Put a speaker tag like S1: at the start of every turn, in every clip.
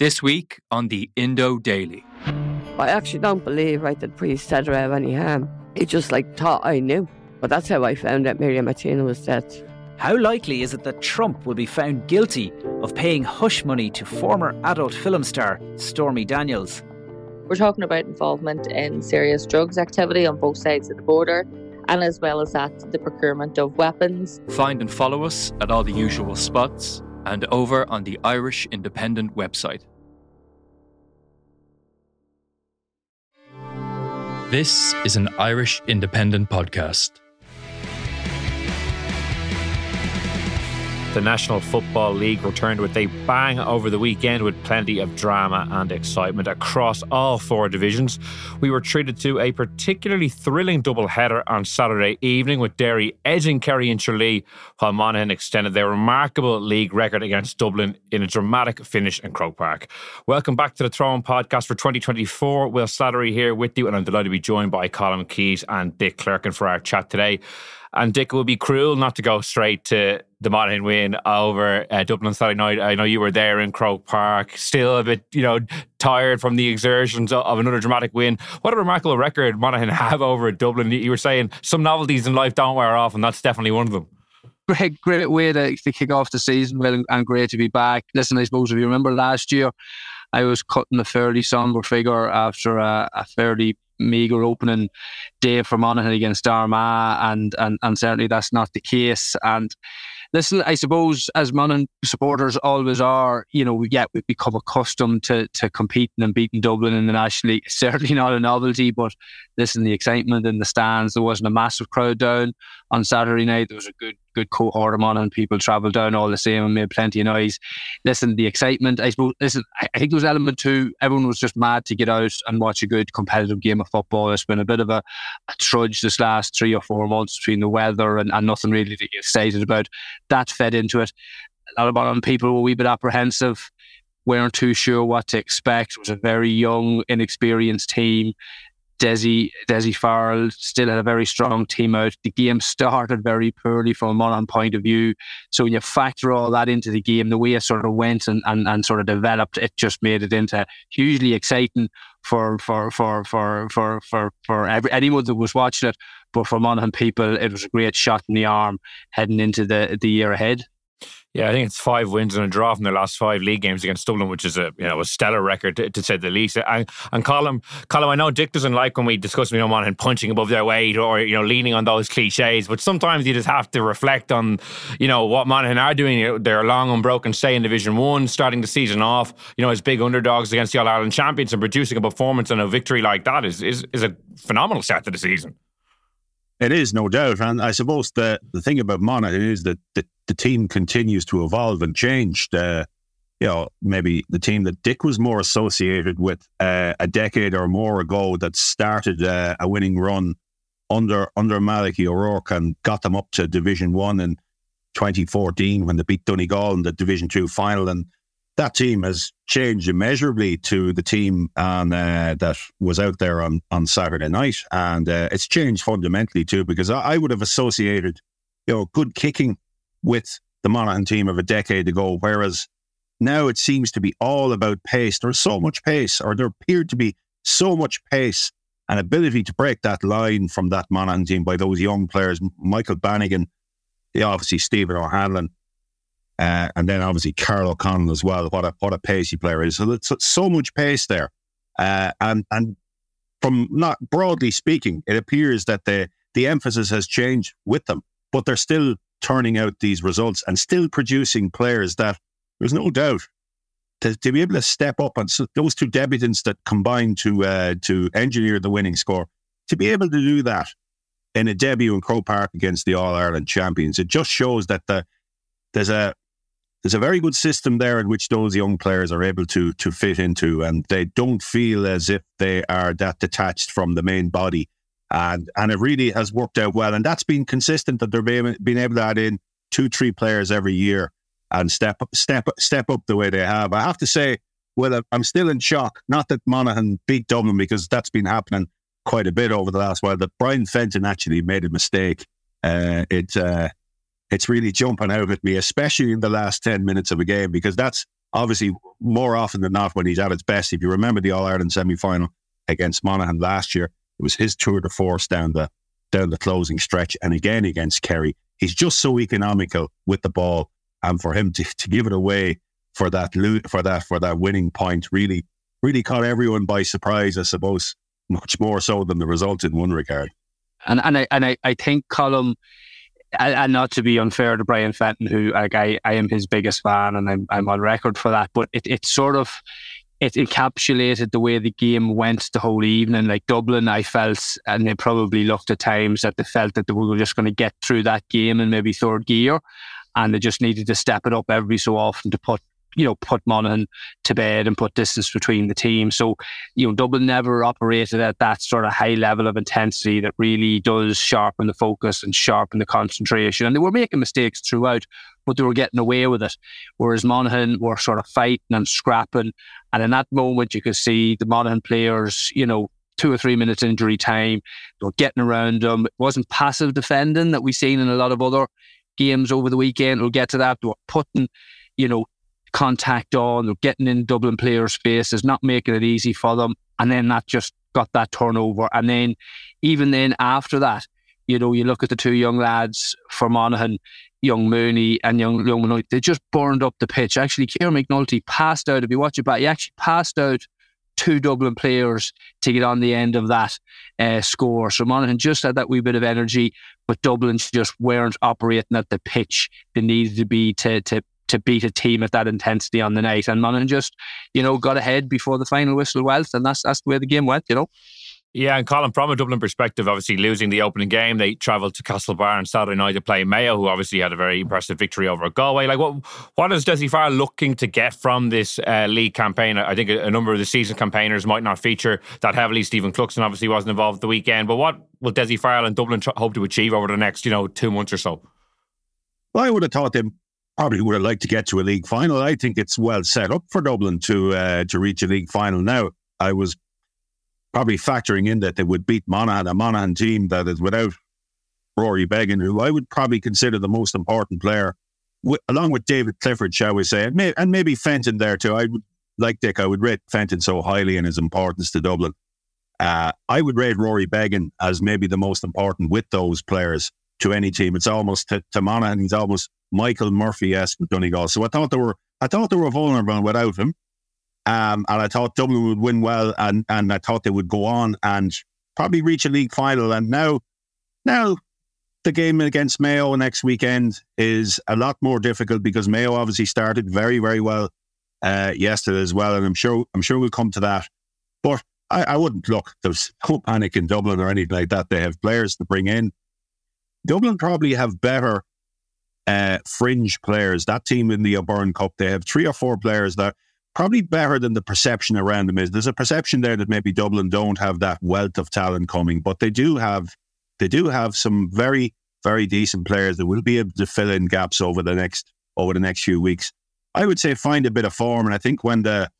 S1: This week on the Indo Daily.
S2: I actually don't believe right that the priest said or have any harm. He just like thought I knew. But that's how I found out Miriam Martina was dead.
S3: How likely is it that Trump will be found guilty of paying hush money to former adult film star Stormy Daniels?
S4: We're talking about involvement in serious drugs activity on both sides of the border, and as well as that, the procurement of weapons.
S1: Find and follow us at all the usual spots and over on the Irish Independent website. This is an Irish Independent podcast.
S5: The National Football League returned with a bang over the weekend with plenty of drama and excitement across all four divisions. We were treated to a particularly thrilling double header on Saturday evening with Derry edging Kerry and Tralee, while Monaghan extended their remarkable league record against Dublin in a dramatic finish in Croke Park. Welcome back to the Throw-In podcast for 2024. Will Slattery here with you, and I'm delighted to be joined by Colm Keys and Dick Clerkin for our chat today. And Dick, it would be cruel not to go straight to the Monaghan win over uh, Dublin Saturday night. I know you were there in Croke Park, still a bit, you know, tired from the exertions of another dramatic win. What a remarkable record Monaghan have over Dublin. You were saying some novelties in life don't wear off, and that's definitely one of them.
S6: Great, great way to, to kick off the season well, and great to be back. Listen, I suppose if you remember last year, I was cutting a fairly somber figure after a, a fairly meagre opening day for Monaghan against Armagh, and, and and certainly that's not the case. And listen, I suppose as Monaghan supporters always are, you know, yeah, we've become accustomed to to competing and beating Dublin in the National League. Certainly not a novelty, but listen, the excitement in the stands. There wasn't a massive crowd down on Saturday night. There was a good good cohort of and people travelled down all the same and made plenty of noise. Listen, the excitement. I suppose. Listen, I think there was element too. Everyone was just mad to get out and watch a good competitive game of football. It's been a bit of a, a trudge this last three or four months between the weather and, and nothing really to get excited about. That fed into it. A lot of Monaghan people were a wee bit apprehensive weren't too sure what to expect. It was a very young, inexperienced team. Dessie Dessie Farrell still had a very strong team out. The game started very poorly from a Monaghan point of view. So when you factor all that into the game, the way it sort of went and, and, and sort of developed, it just made it into hugely exciting for for for for for for, for every, anyone that was watching it. But for Monaghan people, it was a great shot in the arm heading into the the year ahead.
S5: Yeah, I think it's five wins and a draw from their last five league games against Dublin, which is a you know a stellar record to, to say the least. And, and Colm, Colm, I know Dick doesn't like when we discuss you know Monaghan punching above their weight or you know leaning on those cliches, but sometimes you just have to reflect on you know what Monaghan are doing. They're long unbroken stay in Division One, starting the season off you know as big underdogs against the All Ireland champions and producing a performance and a victory like that is is, is a phenomenal start to the season.
S7: It is, no doubt. And I suppose the, the thing about Monaghan is that the, the team continues to evolve and change. Uh, you know, maybe the team that Dick was more associated with uh, a decade or more ago that started uh, a winning run under under Malachy O'Rourke and got them up to Division One in 2014 when they beat Donegal in the Division Two final. And that team has changed immeasurably to the team on, uh, that was out there on, on Saturday night. And uh, it's changed fundamentally too, because I, I, would have associated, you know, good kicking with the Monaghan team of a decade ago, whereas now it seems to be all about pace. There's so much pace, or there appeared to be so much pace and ability to break that line from that Monaghan team by those young players, Michael Bannigan, obviously Stephen O'Hanlon, uh, and then obviously Karl O'Connell as well. What a what a pacey player is. So it's so much pace there, uh, and and from not broadly speaking, it appears that the the emphasis has changed with them, but they're still turning out these results and still producing players that there's no doubt to, to be able to step up and so those two debutants that combined to uh, to engineer the winning score to be able to do that in a debut in Croke Park against the All Ireland champions, it just shows that the there's a there's a very good system there in which those young players are able to to fit into, and they don't feel as if they are that detached from the main body, and and it really has worked out well, and that's been consistent that they're being, being able to add in two, three players every year and step up, step step up the way they have. I have to say, well, I'm still in shock. Not that Monaghan beat Dublin because that's been happening quite a bit over the last while. That Brian Fenton actually made a mistake. Uh, it uh, it's really jumping out at me, especially in the last 10 minutes of a game, because that's obviously more often than not when he's at his best. If you remember the All Ireland semi final against Monaghan last year, it was his tour de force down the down the closing stretch, and again against Kerry. He's just so economical with the ball, and for him to, to give it away for that for that for that winning point really really caught everyone by surprise. I suppose much more so than the result in one regard.
S6: And and I and I, I think Colm and not to be unfair to Brian Fenton, who like I, I am his biggest fan and I'm I'm on record for that, but it, it sort of it encapsulated the way the game went the whole evening. Like Dublin, I felt, and they probably looked at times that they felt that they were just going to get through that game in maybe third gear, and they just needed to step it up every so often to put you know, put Monaghan to bed and put distance between the teams. So, you know, Dublin never operated at that sort of high level of intensity that really does sharpen the focus and sharpen the concentration. And they were making mistakes throughout, but they were getting away with it. Whereas Monaghan were sort of fighting and scrapping. And in that moment, you could see the Monaghan players, you know, two or three minutes injury time, they were getting around them. It wasn't passive defending that we've seen in a lot of other games over the weekend. We'll get to that. They were putting, you know, contact on, or getting in Dublin players' faces, not making it easy for them. And then that just got that turnover. And then even then after that, you know, you look at the two young lads for Monaghan, young Mooney and young young Mooney, they just burned up the pitch. Actually, Kieran McNulty passed out. If you watch it back, he actually passed out two Dublin players to get on the end of that uh, score. So Monaghan just had that wee bit of energy, but Dublin just weren't operating at the pitch they needed to be to to to beat a team at that intensity on the night. And Monaghan just, you know, got ahead before the final whistle went, and that's that's the way the game went, you know.
S5: Yeah, and Colm, from a Dublin perspective, obviously losing the opening game, they travelled to Castlebar on Saturday night to play Mayo, who obviously had a very impressive victory over Galway. Like, what what is Dessie Farrell looking to get from this uh, league campaign? I think a, a, number of the season campaigners might not feature that heavily. Stephen Cluxton obviously wasn't involved the weekend, but what will Dessie Farrell and Dublin tr- hope to achieve over the next, you know, two months or so?
S7: Well, I would have thought they probably would have liked to get to a league final. I think it's well set up for Dublin to uh, to reach a league final. Now, I was probably factoring in that they would beat Monaghan, a Monaghan team that is without Rory Beggan, who I would probably consider the most important player, along with David Clifford, shall we say, and, may- and maybe Fenton there too. I would like Dick. I would rate Fenton so highly in his importance to Dublin. Uh, I would rate Rory Beggan as maybe the most important with those players to any team. It's almost to, to Monaghan. He's almost Michael Murphy esque Donegal. So I thought they were I thought they were vulnerable without him. Um, and I thought Dublin would win well and and I thought they would go on and probably reach a league final. And now now the game against Mayo next weekend is a lot more difficult because Mayo obviously started very, very well uh, yesterday as well. And I'm sure I'm sure we'll come to that. But I, I wouldn't look, there's no panic in Dublin or anything like that. They have players to bring in. Dublin probably have better uh, fringe players. That team in the O'Byrne Cup, they have three or four players that probably better than the perception around them is. There's a perception there that maybe Dublin don't have that wealth of talent coming, but they do have they do have some very very decent players that will be able to fill in gaps over the next over the next few weeks. I would say find a bit of form, and I think when the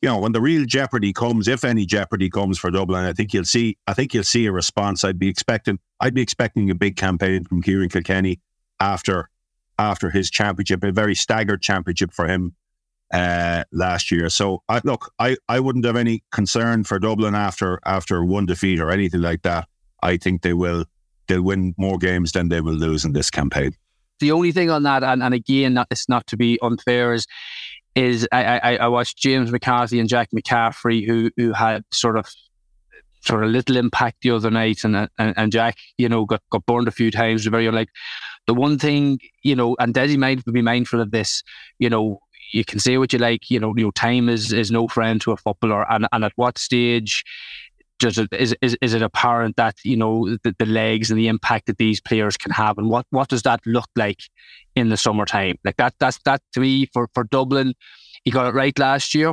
S7: you know when the real jeopardy comes, if any jeopardy comes for Dublin, I think you'll see. I think you'll see a response. I'd be expecting. I'd be expecting a big campaign from Ciarán Kilkenny after after his championship, a very staggered championship for him uh, last year. So I, look, I, I wouldn't have any concern for Dublin after after one defeat or anything like that. I think they will they'll win more games than they will lose in this campaign.
S6: The only thing on that, and, and again, not, it's not to be unfair, is is I, I, I watched James McCarthy and Jack McCaffrey who who had sort of sort of little impact the other night, and and, and Jack, you know, got, got burned a few times. Very like the one thing, you know, and Dessie might be mindful of this, you know, you can say what you like, you know, your time is is no friend to a footballer and, and at what stage does it, is, is, is it apparent that you know the, the legs and the impact that these players can have, and what, what does that look like in the summertime? Like that that's that to me for for Dublin, he got it right last year,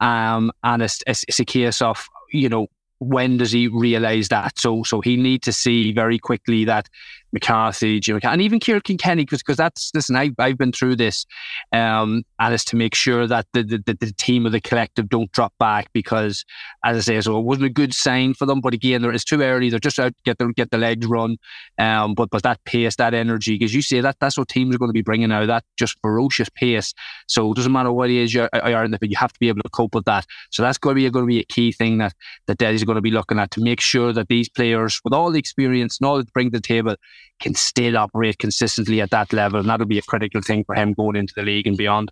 S6: um, and it's, it's, it's a case of you know when does he realise that? So so he need to see very quickly that McCarthy, and even Ciarán Kilkenny, because that's listen, I I've been through this, um, and it's to make sure that the, the the team of the collective don't drop back because, as I say, so it wasn't a good sign for them. But again, it's too early. They're just out get the get the legs run, um, but but that pace, that energy, because you say that that's what teams are going to be bringing now. That just ferocious pace. So it doesn't matter what it is you're, you're in the, you have to be able to cope with that. So that's going to be going to be a key thing that that Daddy's going to be looking at to make sure that these players, with all the experience and all that bring to the table, can still operate consistently at that level. And that'll be a critical thing for him going into the league and beyond.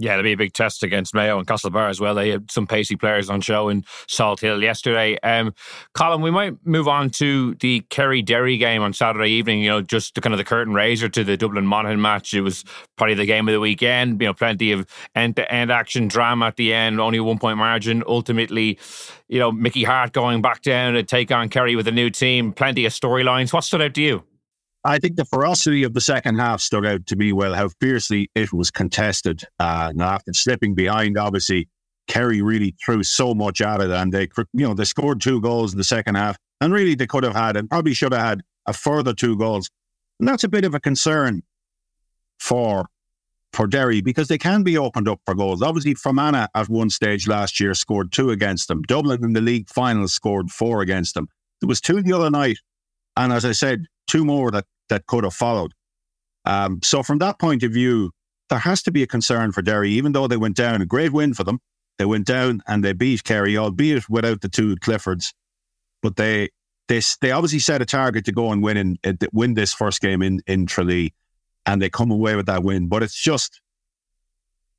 S5: Yeah, it'll be a big test against Mayo and Castlebar as well. They had some pacey players on show in Salthill yesterday. Um, Colm, we might move on to the Kerry Derry game on Saturday evening. You know, just the kind of the curtain raiser to the Dublin Monaghan match. It was probably the game of the weekend. You know, plenty of end to end action drama at the end, only one point margin. Ultimately, you know, Mickey Harte going back down to take on Kerry with a new team. Plenty of storylines. What stood out to you?
S7: I think the ferocity of the second half stood out to me well, how fiercely it was contested. Uh, and after slipping behind, obviously, Kerry really threw so much at it and they, you know, they scored two goals in the second half. And really, they could have had and probably should have had a further two goals. And that's a bit of a concern for for Derry because they can be opened up for goals. Obviously, Fermanagh at one stage last year scored two against them. Dublin in the league final scored four against them. There was two the other night. And as I said, two more that that could have followed. Um, so from that point of view, there has to be a concern for Derry, even though they went down. A great win for them. They went down and they beat Kerry, albeit without the two Cliffords. But they they they obviously set a target to go and win in, uh, win this first game in in Tralee, and they come away with that win. But it's just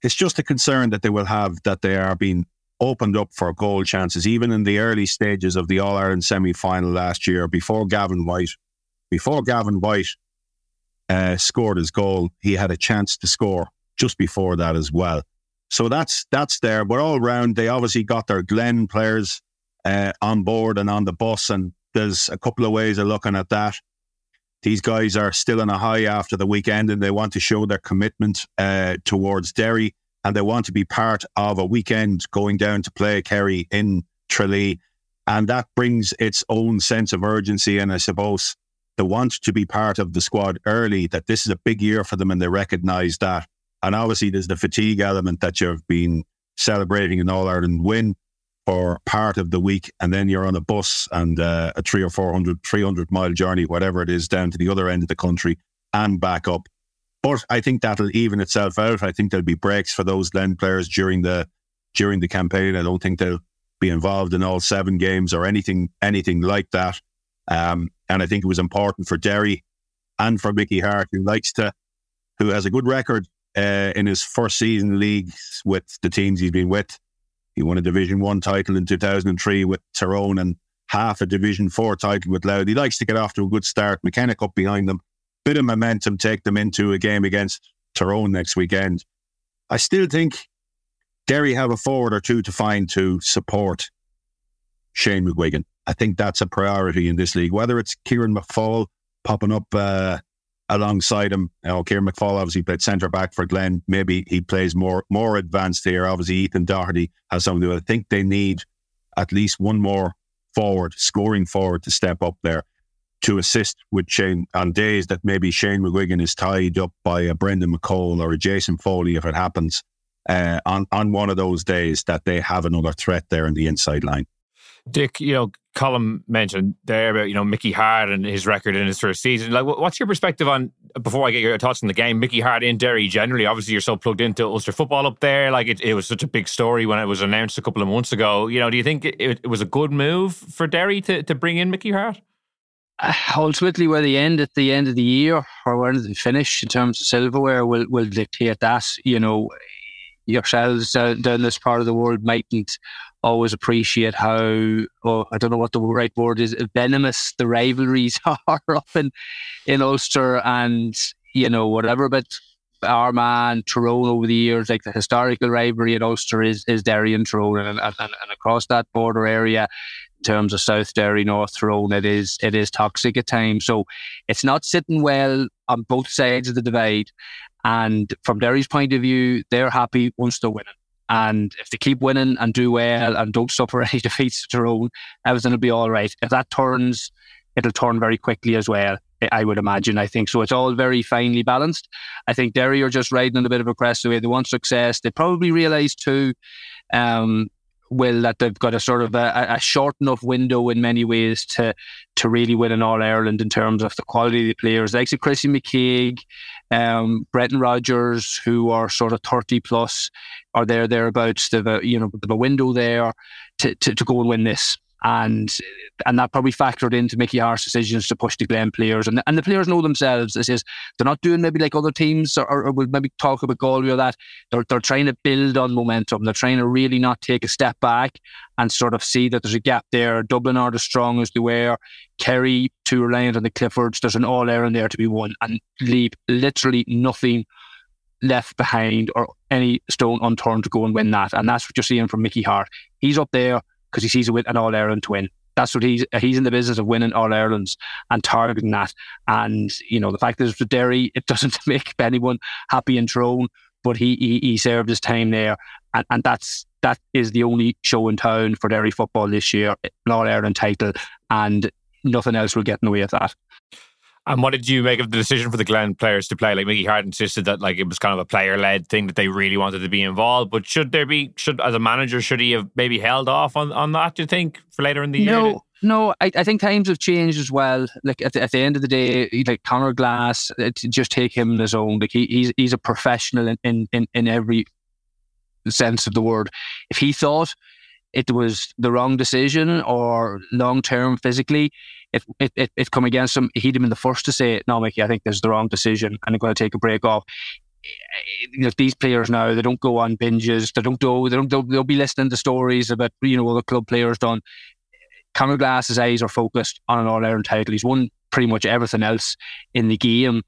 S7: it's just a concern that they will have that they are being opened up for goal chances, even in the early stages of the All Ireland semi final last year, before Gavin White before Gavin White uh, scored his goal, he had a chance to score just before that as well. So that's that's there. But all round, they obviously got their Glen players uh, on board and on the bus, and there's a couple of ways of looking at that. These guys are still in a high after the weekend, and they want to show their commitment uh, towards Derry, and they want to be part of a weekend going down to play Kerry in Tralee, and that brings its own sense of urgency. And I suppose they want to be part of the squad early, that this is a big year for them and they recognize that. And obviously, there's the fatigue element that you've been celebrating an All Ireland win for part of the week. And then you're on a bus and uh, a three or 400, 300 mile journey, whatever it is, down to the other end of the country and back up. But I think that'll even itself out. I think there'll be breaks for those Glen players during the during the campaign. I don't think they'll be involved in all seven games or anything anything like that. Um, and I think it was important for Derry and for Mickey Harte, who likes to, who has a good record uh, in his first season leagues with the teams he's been with. He won a Division One title in 2003 with Tyrone and half a Division Four title with Louth. He likes to get off to a good start. McKenna up behind them, bit of momentum, take them into a game against Tyrone next weekend. I still think Derry have a forward or two to find to support Shane McGuigan. I think that's a priority in this league. Whether it's Ciarán McFaul popping up uh, alongside him, you know, Ciarán McFaul obviously played centre back for Glen. Maybe he plays more more advanced here. Obviously, Ethan Doherty has something. To do. I think they need at least one more forward, scoring forward, to step up there to assist with Shane on days that maybe Shane McGuigan is tied up by a Brendan McCall or a Jason Foley if it happens. Uh, on on one of those days that they have another threat there in the inside line.
S5: Dick, you know, Colm mentioned there about, you know, Mickey Harte and his record in his first season. Like, what's your perspective on, before I get your thoughts on the game, Mickey Harte in Derry generally? Obviously, you're so plugged into Ulster football up there. Like, it, it was such a big story when it was announced a couple of months ago. You know, do you think it, it was a good move for Derry to, to bring in Mickey Harte?
S6: Uh, ultimately, where they end at the end of the year or where they finish in terms of silverware will, will dictate that. You know, yourselves down this part of the world mightn't always appreciate how, oh, I don't know what the right word is, venomous the rivalries are up in, in Ulster and, you know, whatever. But Armagh Tyrone over the years, like the historical rivalry in Ulster is, is Derry and Tyrone. And, and, and across that border area, in terms of South Derry, North Tyrone, it is it is toxic at times. So it's not sitting well on both sides of the divide. And from Derry's point of view, they're happy once they're winning. And if they keep winning and do well and don't suffer any defeats of their own, everything will be all right. If that turns, it'll turn very quickly as well. I would imagine. I think so. It's all very finely balanced. I think Derry are just riding on a bit of a crest the way they want success. They probably realise too, um, Will that they've got a sort of a, a, short enough window in many ways to to really win in All Ireland in terms of the quality of the players, like so Chrissy McKaigue, um, Brendan Rodgers, who are sort of thirty plus, are there thereabouts. They've a, you know the window there to, to to go and win this and and that probably factored into Mickey Harte's decisions to push the Glen players. And, and the players know themselves. This is they're not doing maybe like other teams, or, or we'll maybe talk about Galway or that. They're they're trying to build on momentum. They're trying to really not take a step back and sort of see that there's a gap there. Dublin are as strong as they were. Kerry, too reliant on the Cliffords. There's an all in there to be won, and leave literally nothing left behind or any stone unturned to go and win that. And that's what you're seeing from Mickey Harte. He's up there because he sees an All Ireland win. That's what he's he's in the business of winning All Irelands and targeting that. And you know the fact is for Derry, it doesn't make anyone happy in Tyrone. But he, he he served his time there, and, and that's that is the only show in town for Derry football this year, an All Ireland title, and nothing else will get in the way of that.
S5: And what did you make of the decision for the Glen players to play? Like Mickey Harte insisted that like it was kind of a player led thing that they really wanted to be involved. But should there be should as a manager should he have maybe held off on, on that? Do you think for later in the
S6: no,
S5: year?
S6: No, I, I think times have changed as well. Like at the, at the end of the day, like Conor Glass, uh, just take him his own. Like he, he's he's a professional in, in, in every sense of the word. If he thought it was the wrong decision or long term physically, it, it, it, it come against him. He'd have been the first to say, no, Mickey, I think this is the wrong decision and I'm going to take a break off. Eh, you know, these players now, they don't go on binges. They don't go, they don't, they'll, they'll be listening to stories about, you know, what the club players done. Conor Glass's eyes are focused on an All Ireland title. He's won pretty much everything else in the game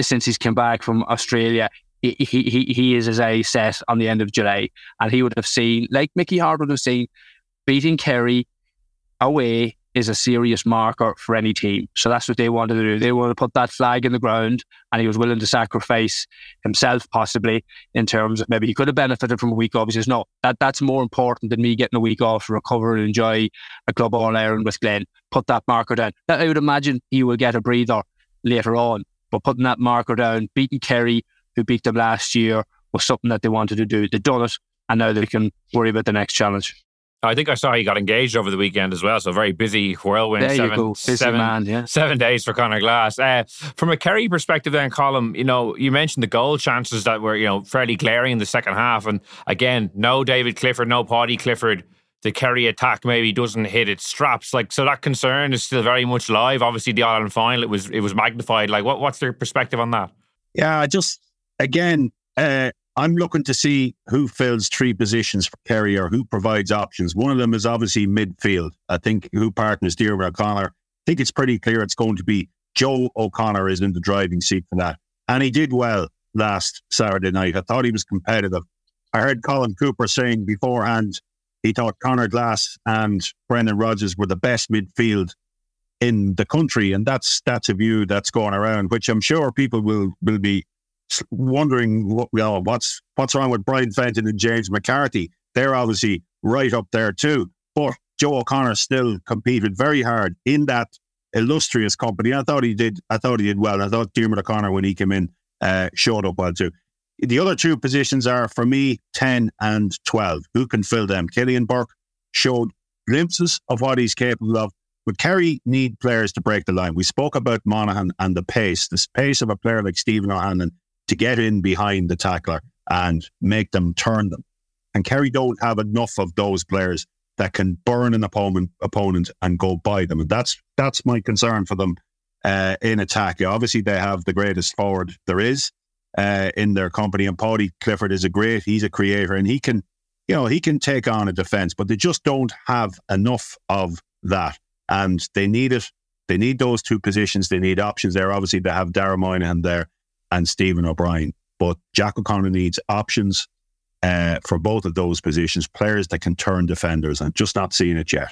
S6: since he's come back from Australia. He, he, he is his eyes set on the end of July. And he would have seen, like Mickey Harte would have seen, beating Kerry away is a serious marker for any team. So that's what they wanted to do. They wanted to put that flag in the ground, and he was willing to sacrifice himself, possibly in terms of maybe he could have benefited from a week off. He says, "No, that that's more important than me getting a week off to recover and enjoy a club all Ireland with Glen." Put that marker down. That I would imagine he will get a breather later on, but putting that marker down, beating Kerry, who beat them last year, was something that they wanted to do. They've done it, and now they can worry about the next challenge.
S5: I think I saw he got engaged over the weekend as well. So very busy whirlwind.
S6: There
S5: seven,
S6: you go. Busy
S5: seven,
S6: man, yeah.
S5: seven days for Conor Glass. Uh, from a Kerry perspective, then, Colm, you know, you mentioned the goal chances that were, you know, fairly glaring in the second half. And again, no David Clifford, no Paudie Clifford. The Kerry attack maybe doesn't hit its straps. Like so, that concern is still very much live. Obviously, the All Ireland final it was it was magnified. Like, what what's their perspective on that?
S7: Yeah, I just again, uh, I'm looking to see who fills three positions for Kerry or who provides options. One of them is obviously midfield. I think who partners Diarmuid O'Connor. I think it's pretty clear it's going to be Joe O'Connor is in the driving seat for that. And he did well last Saturday night. I thought he was competitive. I heard Colm Cooper saying beforehand he thought Conor Glass and Brendan Rodgers were the best midfield in the country. And that's that's a view that's going around, which I'm sure people will will be wondering what, you know, what's what's wrong with Brian Fenton and James McCarthy. They're obviously right up there too. But Joe O'Connor still competed very hard in that illustrious company. I thought he did. I thought he did well. I thought Diarmuid O'Connor when he came in uh, showed up well too. The other two positions are for me ten and twelve. Who can fill them? Killian Burke showed glimpses of what he's capable of. But Kerry need players to break the line. We spoke about Monaghan and the pace, the pace of a player like Stephen O'Hanlon to get in behind the tackler and make them turn them. And Kerry don't have enough of those players that can burn an opponent opponent and go by them. And that's that's my concern for them uh, in attack. Obviously, they have the greatest forward there is uh, in their company, and Paudie Clifford is a great. He's a creator, and he can, you know, he can take on a defense, but they just don't have enough of that, and they need it. They need those two positions. They need options there. Obviously, they have Dara Moynihan there and Stephen O'Brien. But Jack O'Connor needs options uh, for both of those positions, players that can turn defenders, and just not seeing it yet.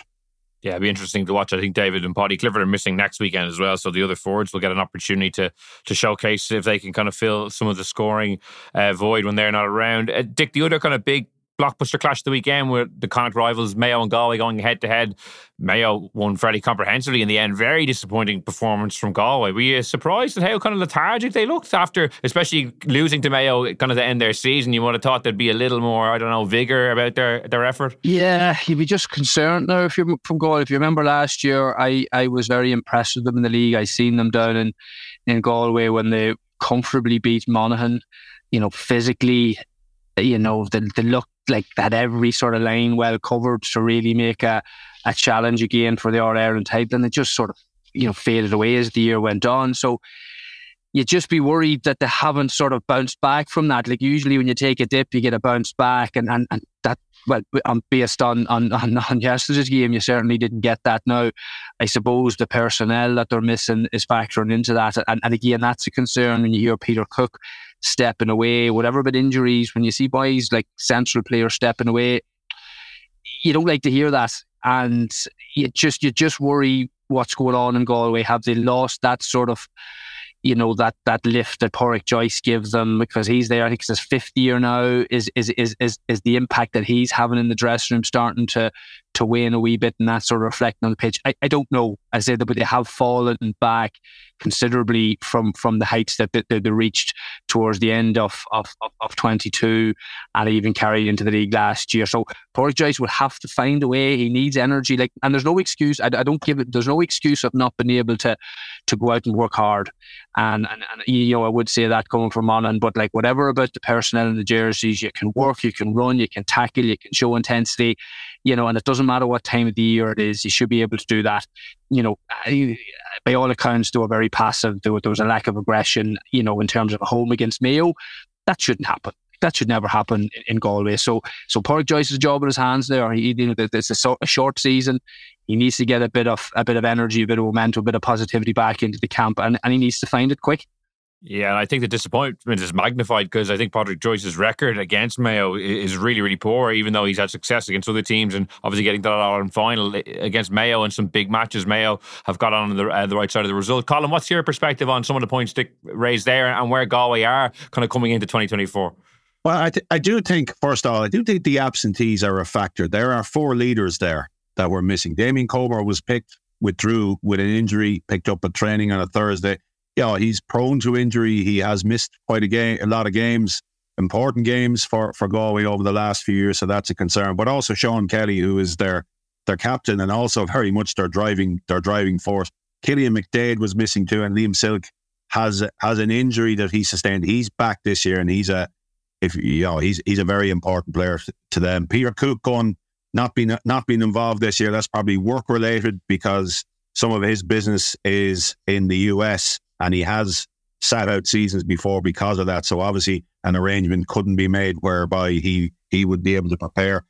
S5: Yeah, it'd be interesting to watch. I think David and Paudie Clifford are missing next weekend as well, so the other forwards will get an opportunity to to showcase if they can kind of fill some of the scoring uh, void when they're not around. Uh, Dick, the other kind of big blockbuster clash of the weekend with the Connacht rivals Mayo and Galway going head to head. Mayo won fairly comprehensively in the end. Very disappointing performance from Galway. Were you surprised at how kind of lethargic they looked after, especially losing to Mayo kind of the end their season? You would have thought there'd be a little more, I don't know, vigour about their, their effort.
S6: Yeah, you'd be just concerned now if you're from Galway. If you remember last year, I, I was very impressed with them in the league. I seen them down in, in Galway when they comfortably beat Monaghan. You know, physically, you know, they, they looked like that every sort of line well covered to really make a, a challenge again for the All Ireland title. And it just sort of, you know, faded away as the year went on. So you'd just be worried that they haven't sort of bounced back from that. Like usually when you take a dip, you get a bounce back and, and, and that well, um, based on, on, on, on yesterday's game, you certainly didn't get that. Now, I suppose the personnel that they're missing is factoring into that. And, and again, that's a concern when you hear Peter Cooke stepping away, whatever but injuries, when you see boys like central players stepping away, you don't like to hear that. And you just you just worry what's going on in Galway. Have they lost that sort of you know that that lift that Pádraic Joyce gives them because he's there. I think it's his fifth year now. Is is is is is the impact that he's having in the dressing room starting to to wane a wee bit and that sort of reflecting on the pitch? I, I don't know. I that, but they have fallen back considerably from from the heights that they, they reached towards the end of, of of, of 22 and even carried into the league last year. So Joyce would have to find a way. He needs energy. Like, and there's no excuse. I, I don't give it. There's no excuse of not being able to to go out and work hard. And, and, and you know, I would say that coming from Monaghan, but like whatever about the personnel in the jerseys, you can work, you can run, you can tackle, you can show intensity, you know, and it doesn't matter what time of the year it is, you should be able to do that. You know, by all accounts, they were very passive. There, was a lack of aggression, you know, in terms of a home against Mayo. That shouldn't happen that should never happen in, Galway. So, so Pádraic Joyce's job in his hands there. He, you know, it's a, a, short season. He needs to get a bit of a bit of energy, a bit of momentum, a bit of positivity back into the camp, and, and he needs to find it quick.
S5: Yeah, and I think the disappointment is magnified because I think Pádraic Joyce's record against Mayo is really, really poor, even though he's had success against other teams and obviously getting to that Ireland final against Mayo and some big matches. Mayo have got on the, uh, the right side of the result. Colm, what's your perspective on some of the points Dick raised there and where Galway are kind of coming into 2024?
S7: Well, I, th- I do think, first of all, I do think the absentees are a factor. There are four leaders there that were missing. Damien Comer was picked, withdrew with an injury, picked up a training on a Thursday. Yeah, he's prone to injury. He has missed quite a game, a lot of games, important games for, for Galway over the last few years. So that's a concern. But also Sean Kelly, who is their their captain and also very much their driving their driving force. Cillian McDaid was missing too, and Liam Silke has has an injury that he sustained. He's back this year, and he's a if you know he's he's a very important player to them. Peter Cooke going not being not being involved this year. That's probably work related because some of his business is in the US and he has sat out seasons before because of that. So obviously an arrangement couldn't be made whereby he he would be able to prepare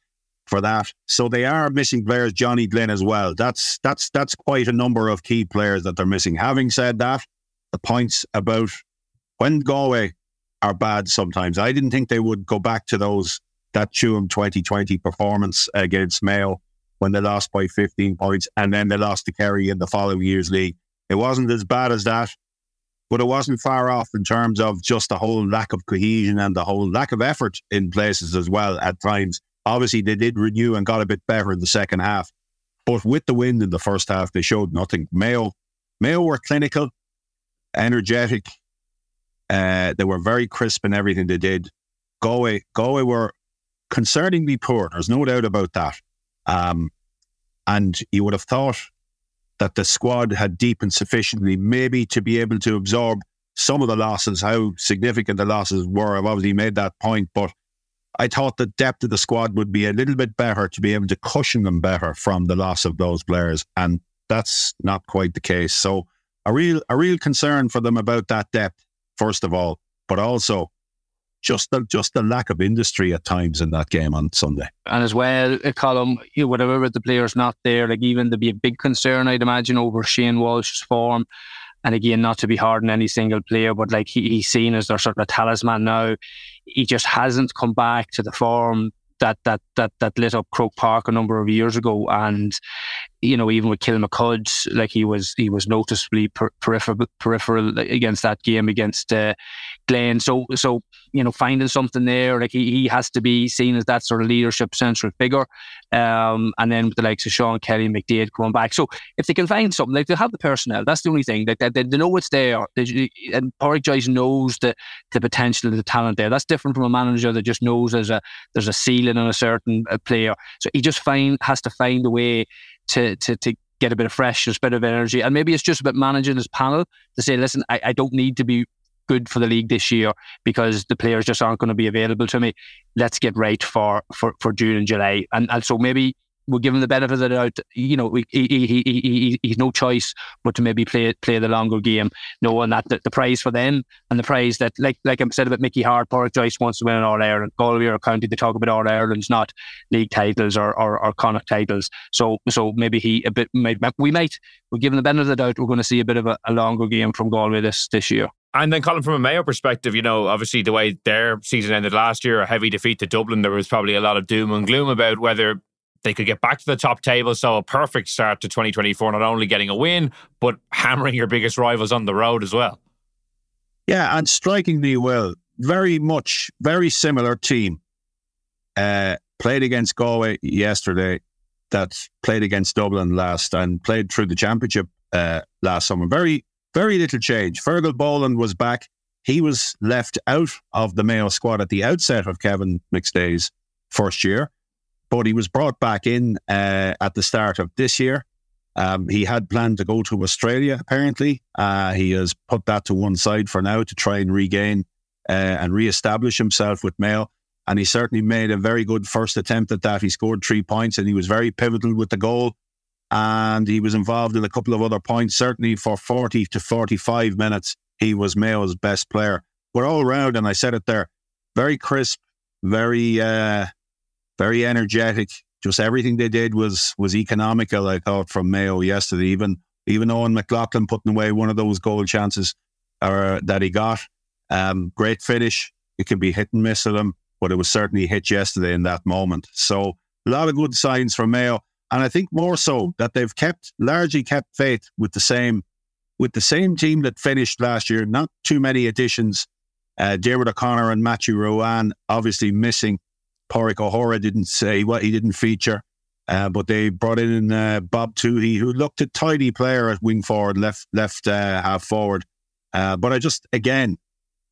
S7: for that. So they are missing players, Johnny Glynn as well. That's that's that's quite a number of key players that they're missing. Having said that, the points about when Galway are bad sometimes. I didn't think they would go back to those that Tuam 2020 performance against Mayo when they lost by 15 points and then they lost to Kerry in the following year's league. It wasn't as bad as that, but it wasn't far off in terms of just the whole lack of cohesion and the whole lack of effort in places as well at times. Obviously, they did renew and got a bit better in the second half, but with the wind in the first half, they showed nothing. Mayo, Mayo were clinical, energetic, uh, they were very crisp in everything they did. Galway, Galway were concerningly poor. There's no doubt about that. Um, and you would have thought that the squad had deepened sufficiently, maybe to be able to absorb some of the losses. How significant the losses were, I've obviously made that point. But I thought the depth of the squad would be a little bit better to be able to cushion them better from the loss of those players, and that's not quite the case. So a real, a real concern for them about that depth first of all, but also just the just the lack of industry at times in that game on Sunday.
S6: And as well, uh, a Colm, you know, whatever the players not there, like even there'd be a big concern, I'd imagine, over Shane Walsh's form. And again, not to be hard on any single player, but like he, he's seen as their sort of talisman now. He just hasn't come back to the form that that that that lit up Croke Park a number of years ago, and you know, even with Kilmacud, like he was he was noticeably per- peripheral peripheral against that game against uh, Glen. So so you know, finding something there, like he, he has to be seen as that sort of leadership central figure. Um, and then with the likes of Sean Kelly, McDaid coming back. So if they can find something, like they have the personnel, that's the only thing. Like they, they, know it's there. They, and Pádraic Joyce knows the the potential and the talent there. That's different from a manager that just knows there's a there's a ceiling on a certain uh, player. So he just find has to find a way to to to get a bit of freshness, a bit of energy. And maybe it's just about managing his panel to say, listen, I, I don't need to be good for the league this year because the players just aren't going to be available to me. Let's get right for, for, for June and July. And, and so maybe we'll give him the benefit of the doubt. You know, he, he, he, he, he's no choice but to maybe play play the longer game, knowing that the, the prize for them and the prize that, like like I said about Mickey Harte, Pádraic Joyce wants to win an All Ireland. Galway or County, they talk about All Ireland's not league titles or, or, or Connacht titles. So so maybe he a bit might, we might give him the benefit of the doubt. We're going to see a bit of a, a longer game from Galway this this year.
S5: And then, Colm, from a Mayo perspective, you know, obviously the way their season ended last year, a heavy defeat to Dublin, there was probably a lot of doom and gloom about whether they could get back to the top table. So a perfect start to 2024, not only getting a win, but hammering your biggest rivals on the road as well.
S7: Yeah, and strikingly well, very much, very similar team. Uh, played against Galway yesterday, that played against Dublin last, and played through the championship uh, last summer. Very, very little change. Fergal Boland was back. He was left out of the Mayo squad at the outset of Kevin McStay's first year but he was brought back in uh, at the start of this year. Um, he had planned to go to Australia, apparently. Uh, he has put that to one side for now to try and regain uh, and re-establish himself with Mayo. And he certainly made a very good first attempt at that. He scored three points and he was very pivotal with the goal. And he was involved in a couple of other points. Certainly for 40 to 45 minutes, he was Mayo's best player. We're all round, and I said it there, very crisp, very uh, very energetic. Just everything they did was was economical. I thought from Mayo yesterday, even even Eoin McLaughlin putting away one of those goal chances that he got. Um, great finish. It can be hit and miss of them, but it was certainly hit yesterday in that moment. So a lot of good signs from Mayo, and I think more so that they've kept largely kept faith with the same with the same team that finished last year. Not too many additions. Uh, Diarmuid O'Connor and Matthew Ruane obviously missing Pádraig O'Hora didn't say what he didn't feature. Uh, but they brought in uh, Bob Tuohy, who looked a tidy player at wing forward, left left uh, half forward. Uh, but I just again,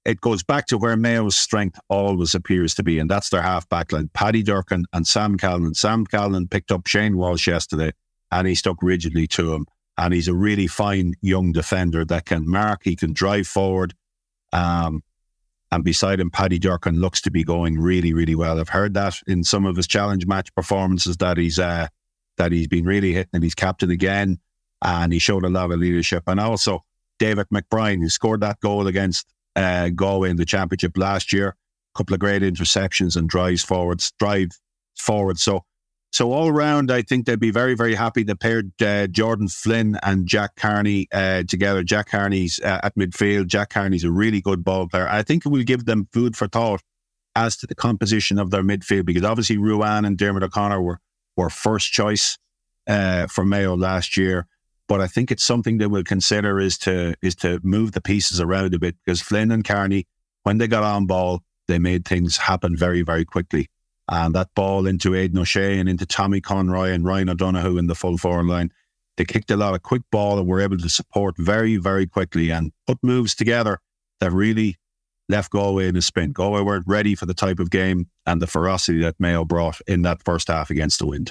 S7: it goes back to where Mayo's strength always appears to be, and that's their half back line. Paddy Durcan and Sam Callan. Sam Callan picked up Shane Walsh yesterday, and he stuck rigidly to him. And he's a really fine young defender that can mark. He can drive forward. Um, and beside him, Paddy Durcan looks to be going really, really well. I've heard that in some of his challenge match performances that he's uh, that he's been really hitting and he's captain again, and he showed a lot of leadership. And also David McBrien, who scored that goal against uh, Galway in the championship last year, a couple of great interceptions and drives forwards, drive forward. So so all around, I think they'd be very, very happy. They paired uh, Jordan Flynn and Jack Carney uh, together. Jack Carney's uh, at midfield. Jack Carney's a really good ball player. I think it will give them food for thought as to the composition of their midfield because obviously Ruane and Diarmuid O'Connor were were first choice uh, for Mayo last year. But I think it's something they will consider is to is to move the pieces around a bit because Flynn and Carney, when they got on ball, they made things happen very, very quickly. And that ball into Aidan O'Shea and into Tommy Conroy and Ryan O'Donoghue in the full forward line. They kicked a lot of quick ball and were able to support very, very quickly and put moves together that really left Galway in a spin. Galway weren't ready for the type of game and the ferocity that Mayo brought in that first half against the wind.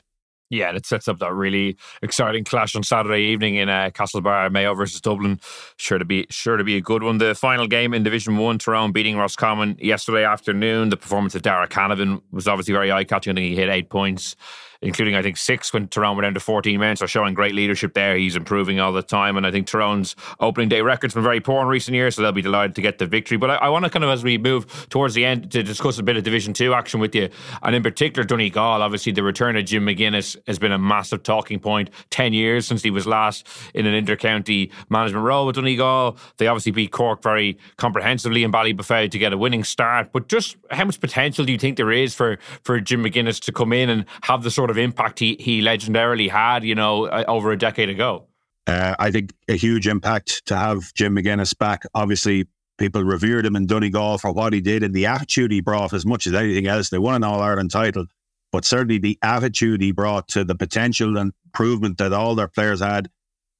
S5: Yeah, it sets up that really exciting clash on Saturday evening in uh, Castlebar, Mayo versus Dublin. Sure to be sure to be a good one. The final game in Division One, Tyrone beating Roscommon yesterday afternoon. The performance of Darragh Canavan was obviously very eye catching. I think he hit eight points including I think six when Tyrone went down to 14 men. So showing great leadership there. He's improving all the time. And I think Tyrone's opening day record's been very poor in recent years, so they'll be delighted to get the victory. But I, I want to kind of, as we move towards the end, to discuss a bit of Division 2 action with you. And in particular, Donegal, obviously the return of Jim McGuinness has been a massive talking point. 10 years since he was last in an inter-county management role with Donegal. They obviously beat Cork very comprehensively in Ballybofey to get a winning start. But just how much potential do you think there is for, for Jim McGuinness to come in and have the sort sort of impact he, he legendarily had, you know, uh, over a decade ago.
S7: Uh, I think a huge impact to have Jim McGuinness back. Obviously, people revered him in Donegal for what he did and the attitude he brought as much as anything else. They won an All Ireland title, but certainly the attitude he brought to the potential and improvement that all their players had.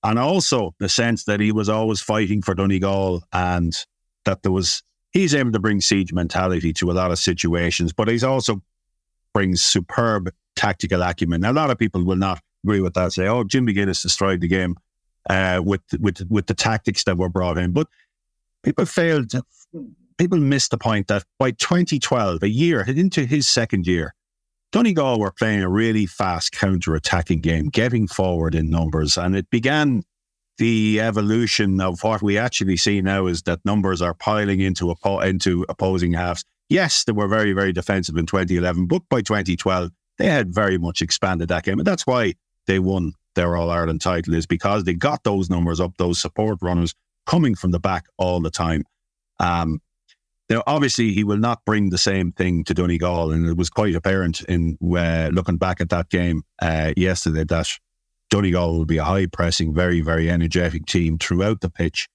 S7: And also the sense that he was always fighting for Donegal and that there was, he's able to bring siege mentality to a lot of situations, but he's also brings superb tactical acumen. Now, a lot of people will not agree with that, say, oh, Jim McGuinness destroyed the game uh, with, with, with the tactics that were brought in. But people failed, people missed the point that by 2012, a year into his second year, Donegal were playing a really fast counter attacking game, getting forward in numbers. And it began the evolution of what we actually see now is that numbers are piling into, into opposing halves. Yes, they were very, very defensive in 2011, but by 2012, they had very much expanded that game. And that's why they won their All Ireland title, is because they got those numbers up, those support runners coming from the back all the time. Um, now, obviously, he will not bring the same thing to Donegal, and it was quite apparent in uh, looking back at that game uh, yesterday that Donegal will be a high pressing, very, very energetic team throughout the pitch.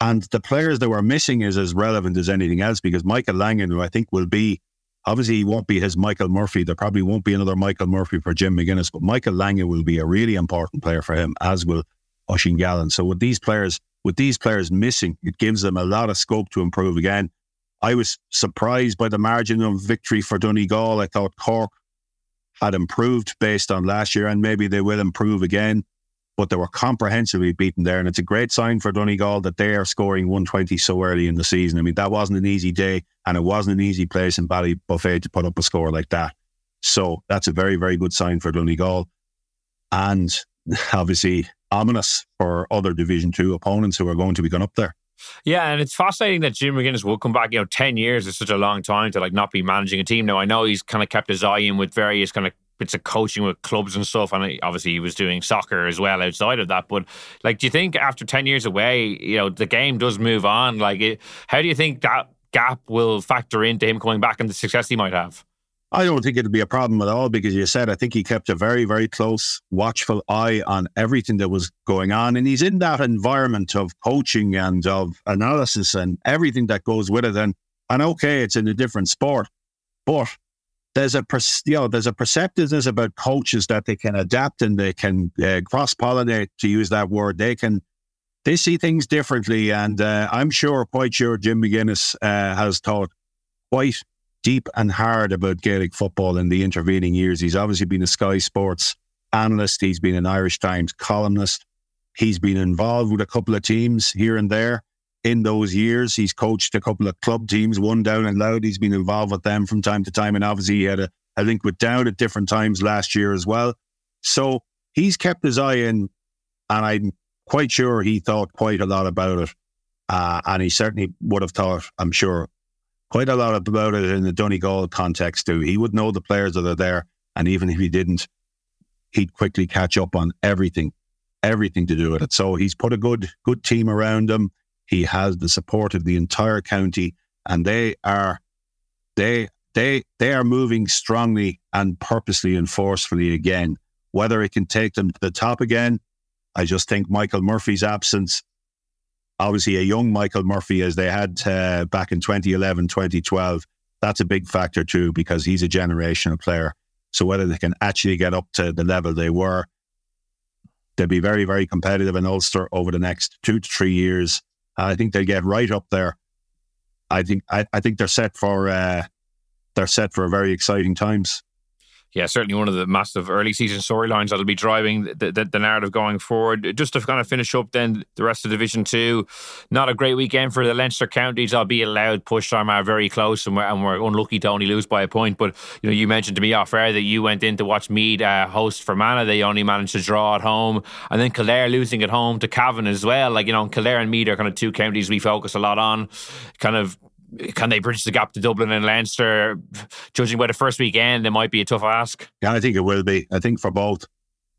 S7: And the players that we're missing is as relevant as anything else because Michael Langan, who I think will be, obviously, he won't be his Michael Murphy. There probably won't be another Michael Murphy for Jim McGuinness, but Michael Langan will be a really important player for him, as will Oisín Gallen. So with these players, with these players missing, it gives them a lot of scope to improve again. I was surprised by the margin of victory for Donegal. I thought Cork had improved based on last year, and maybe they will improve again but they were comprehensively beaten there. And it's a great sign for Donegal that they are scoring 120 so early in the season. I mean, that wasn't an easy day, and it wasn't an easy place in Ballybofey to put up a score like that. So that's a very, very good sign for Donegal. And obviously ominous for other Division Two opponents who are going to be going up there.
S5: Yeah, and it's fascinating that Jim McGuinness will come back. You know, ten years is such a long time to like not be managing a team. Now I know he's kind of kept his eye in with various kind of bits of coaching with clubs and stuff. And obviously, he was doing soccer as well outside of that. But like, do you think after ten years away, you know, the game does move on? Like, it, how do you think that gap will factor into him coming back and the success he might have?
S7: I don't think it'll be a problem at all because you said I think he kept a very, very close, watchful eye on everything that was going on. And he's in that environment of coaching and of analysis and everything that goes with it. And, and okay, it's in a different sport, but there's a you know there's a perceptiveness about coaches that they can adapt and they can uh, cross pollinate to use that word. They can they see things differently, and uh, I'm sure, quite sure, Jim McGuinness uh, has taught quite deep and hard about Gaelic football in the intervening years. He's obviously been a Sky Sports analyst. He's been an Irish Times columnist. He's been involved with a couple of teams here and there in those years. He's coached a couple of club teams, one down and Louth. He's been involved with them from time to time. And obviously, he had a, a link with Down at different times last year as well. So he's kept his eye in, and I'm quite sure he thought quite a lot about it. Uh, and he certainly would have thought, I'm sure, quite a lot about it in the Donegal context too. He would know the players that are there. And even if he didn't, he'd quickly catch up on everything, everything to do with it. So he's put a good, good team around him. He has the support of the entire county, and they are they they they are moving strongly and purposely and forcefully again. Whether it can take them to the top again, I just think Michael Murphy's absence, obviously a young Michael Murphy as they had uh, back in 2011, 2012, that's a big factor too because he's a generational player. So whether they can actually get up to the level they were, they'll be very, very competitive in Ulster over the next two to three years. I think they'll get right up there. I think I, I think they're set for uh, they're set for very exciting times
S5: yeah, certainly one of the massive early season storylines that'll be driving the, the, the, narrative going forward. Just to kind of finish up then the rest of Division 2, not a great weekend for the Leinster counties, albeit Louth pushed Armagh very close and we're, and we're unlucky to only lose by a point. But, you know, you mentioned to me off air that you went in to watch Meath uh, host Fermanagh. They only managed to draw at home. And then Kildare losing at home to Cavan as well. Like, you know, Kildare and Meath are kind of two counties we focus a lot on. Kind of can they bridge the gap to Dublin and Leinster? Judging by the first weekend, it might be a tough ask.
S7: Yeah, I think it will be. I think for both.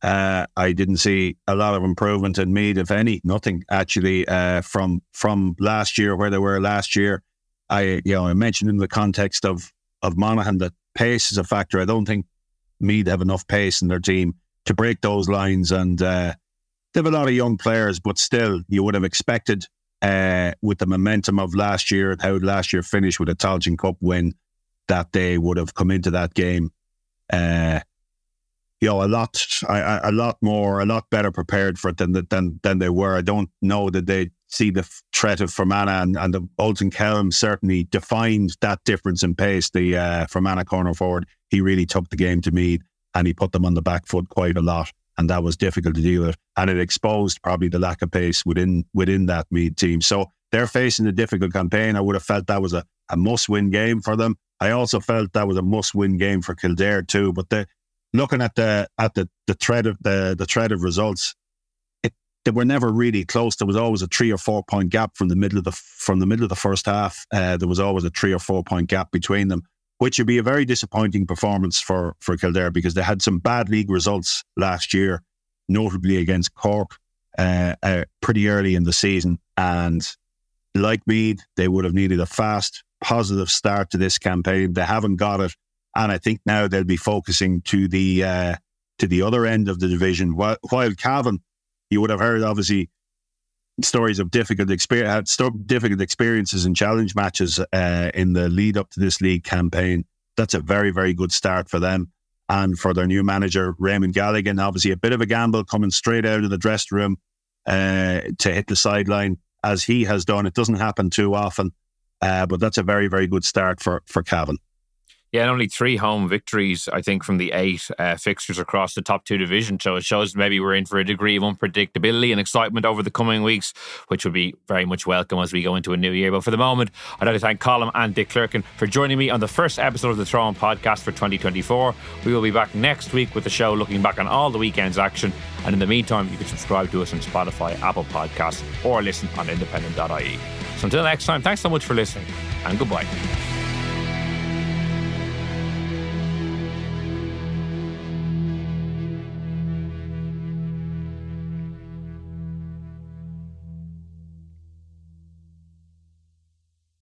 S7: Uh, I didn't see a lot of improvement in Meath, if any, nothing actually uh, from from last year where they were last year. I you know I mentioned in the context of of Monaghan that pace is a factor. I don't think Meath have enough pace in their team to break those lines. And uh, they have a lot of young players, but still, you would have expected uh, with the momentum of last year, how last year finished with a Tailteann Cup win, that they would have come into that game, uh, you know, a lot, a, a, lot more, a lot better prepared for it than than than they were. I don't know that they see the threat of Fermanagh and, and the Ultan Kelm certainly defined that difference in pace. The uh, Fermanagh corner forward, he really took the game to Meath and he put them on the back foot quite a lot and that was difficult to deal with. And it exposed probably the lack of pace within within that Meath team. So they're facing a difficult campaign. I would have felt that was a, a must win game for them. I also felt that was a must win game for Kildare too. But the looking at the at the the thread of the the thread of results, it, they were never really close. There was always a three or four point gap from the middle of the from the middle of the first half. Uh, there was always a three or four point gap between them which would be a very disappointing performance for, for Kildare because they had some bad league results last year, notably against Cork uh, uh, pretty early in the season. And like Meath, they would have needed a fast, positive start to this campaign. They haven't got it. And I think now they'll be focusing to the uh, to the other end of the division. While, while Cavan, you would have heard obviously stories of difficult experience, difficult experiences and challenge matches uh, in the lead up to this league campaign. That's a very, very good start for them and for their new manager, Raymond Galligan. Obviously, a bit of a gamble coming straight out of the dressing room uh, to hit the sideline as he has done. It doesn't happen too often, uh, but that's a very, very good start for for Cavan.
S5: Yeah, only three home victories, I think, from the eight uh, fixtures across the top two divisions. So it shows maybe we're in for a degree of unpredictability and excitement over the coming weeks, which would be very much welcome as we go into a new year. But for the moment, I'd like to thank Colm and Dick Clerkin for joining me on the first episode of the Throw-In podcast for 2024. We will be back next week with the show looking back on all the weekend's action. And in the meantime, you can subscribe to us on Spotify, Apple Podcasts, or listen on independent.ie. So until next time, thanks so much for listening and goodbye.